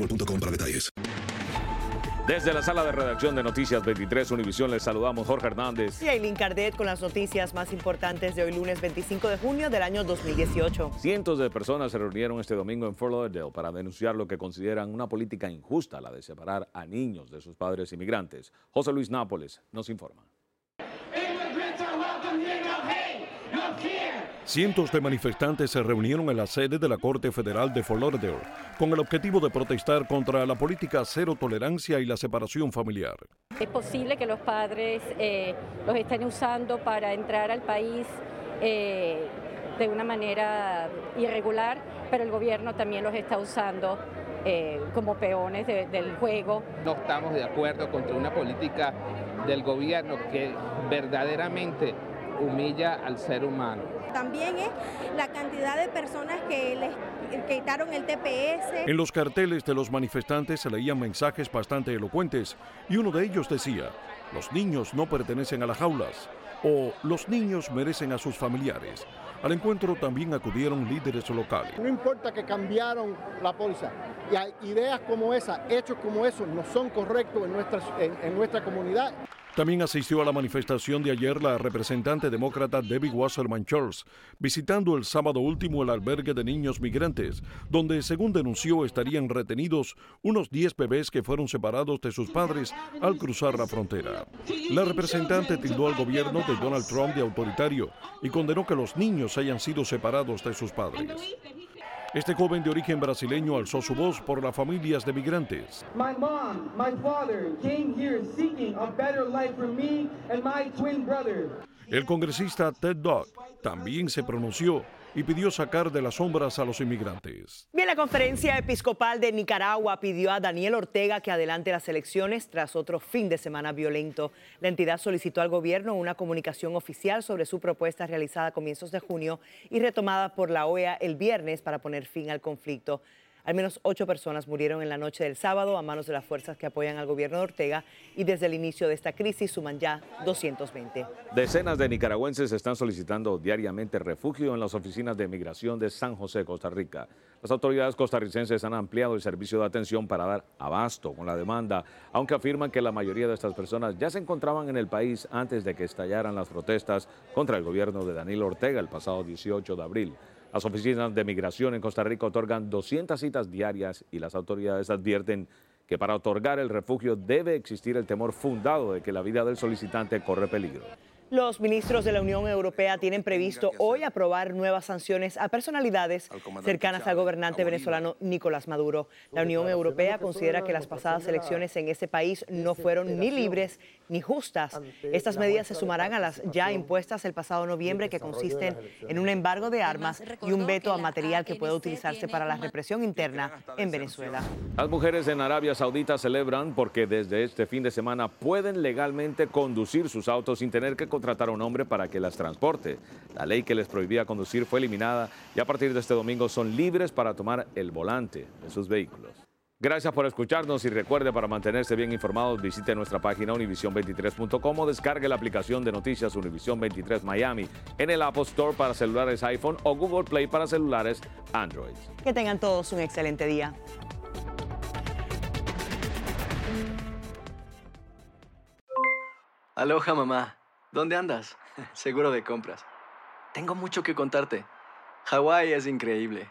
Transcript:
boostmobile.com para detalles. Desde la sala de redacción de Noticias 23 Univisión les saludamos Jorge Hernández y Aileen Cardet con las noticias más importantes de hoy lunes 25 de junio del año 2018. Cientos de personas se reunieron este domingo en Fort Lauderdale para denunciar lo que consideran una política injusta, la de separar a niños de sus padres inmigrantes. José Luis Nápoles nos informa. Cientos de manifestantes se reunieron en la sede de la Corte Federal de Fort Lauderdale con el objetivo de protestar contra la política cero tolerancia y la separación familiar. Es posible que los padres eh, los estén usando para entrar al país eh, de una manera irregular, pero el gobierno también los está usando eh, como peones de, del juego. No estamos de acuerdo contra una política del gobierno que verdaderamente humilla al ser humano. También es la cantidad de personas que les quitaron el TPS. En los carteles de los manifestantes se leían mensajes bastante elocuentes y uno de ellos decía, los niños no pertenecen a las jaulas o los niños merecen a sus familiares. Al encuentro también acudieron líderes locales. No importa que cambiaron la póliza, y ideas como esa, hechos como esos no son correctos en nuestra, en, en nuestra comunidad. También asistió a la manifestación de ayer la representante demócrata Debbie Wasserman Charles, visitando el sábado último el albergue de niños migrantes, donde, según denunció, estarían retenidos unos 10 bebés que fueron separados de sus padres al cruzar la frontera. La representante tildó al gobierno de Donald Trump de autoritario y condenó que los niños hayan sido separados de sus padres. Este joven de origen brasileño alzó su voz por las familias de migrantes. My mom, my father came here seeking a better life for me and my twin brother. El congresista Ted Dodd también se pronunció y pidió sacar de las sombras a los inmigrantes. Bien, la conferencia episcopal de Nicaragua pidió a Daniel Ortega que adelante las elecciones tras otro fin de semana violento. La entidad solicitó al gobierno una comunicación oficial sobre su propuesta realizada a comienzos de junio y retomada por la OEA el viernes para poner fin al conflicto. Al menos ocho personas murieron en la noche del sábado a manos de las fuerzas que apoyan al gobierno de Ortega y desde el inicio de esta crisis suman ya 220. Decenas de nicaragüenses están solicitando diariamente refugio en las oficinas de migración de San José, Costa Rica. Las autoridades costarricenses han ampliado el servicio de atención para dar abasto con la demanda, aunque afirman que la mayoría de estas personas ya se encontraban en el país antes de que estallaran las protestas contra el gobierno de Daniel Ortega el pasado 18 de abril. Las oficinas de migración en Costa Rica otorgan 200 citas diarias y las autoridades advierten que para otorgar el refugio debe existir el temor fundado de que la vida del solicitante corre peligro. Los ministros de la Unión Europea tienen previsto hoy aprobar nuevas sanciones a personalidades cercanas al gobernante venezolano Nicolás Maduro. La Unión Europea considera que las pasadas elecciones en ese país no fueron ni libres ni justas. Estas medidas se sumarán a las ya impuestas el pasado noviembre que consisten en un embargo de armas y un veto a material que pueda utilizarse para la represión interna en Venezuela. Las mujeres en Arabia Saudita celebran porque desde este fin de semana pueden legalmente conducir sus autos sin tener que contratar a un hombre para que las transporte. La ley que les prohibía conducir fue eliminada y a partir de este domingo son libres para tomar el volante de sus vehículos. Gracias por escucharnos y recuerde para mantenerse bien informados visite nuestra página univision23.com o descargue la aplicación de noticias Univision 23 Miami en el Apple Store para celulares iPhone o Google Play para celulares Android. Que tengan todos un excelente día. Aloha mamá, ¿dónde andas? Seguro de compras. Tengo mucho que contarte. Hawái es increíble.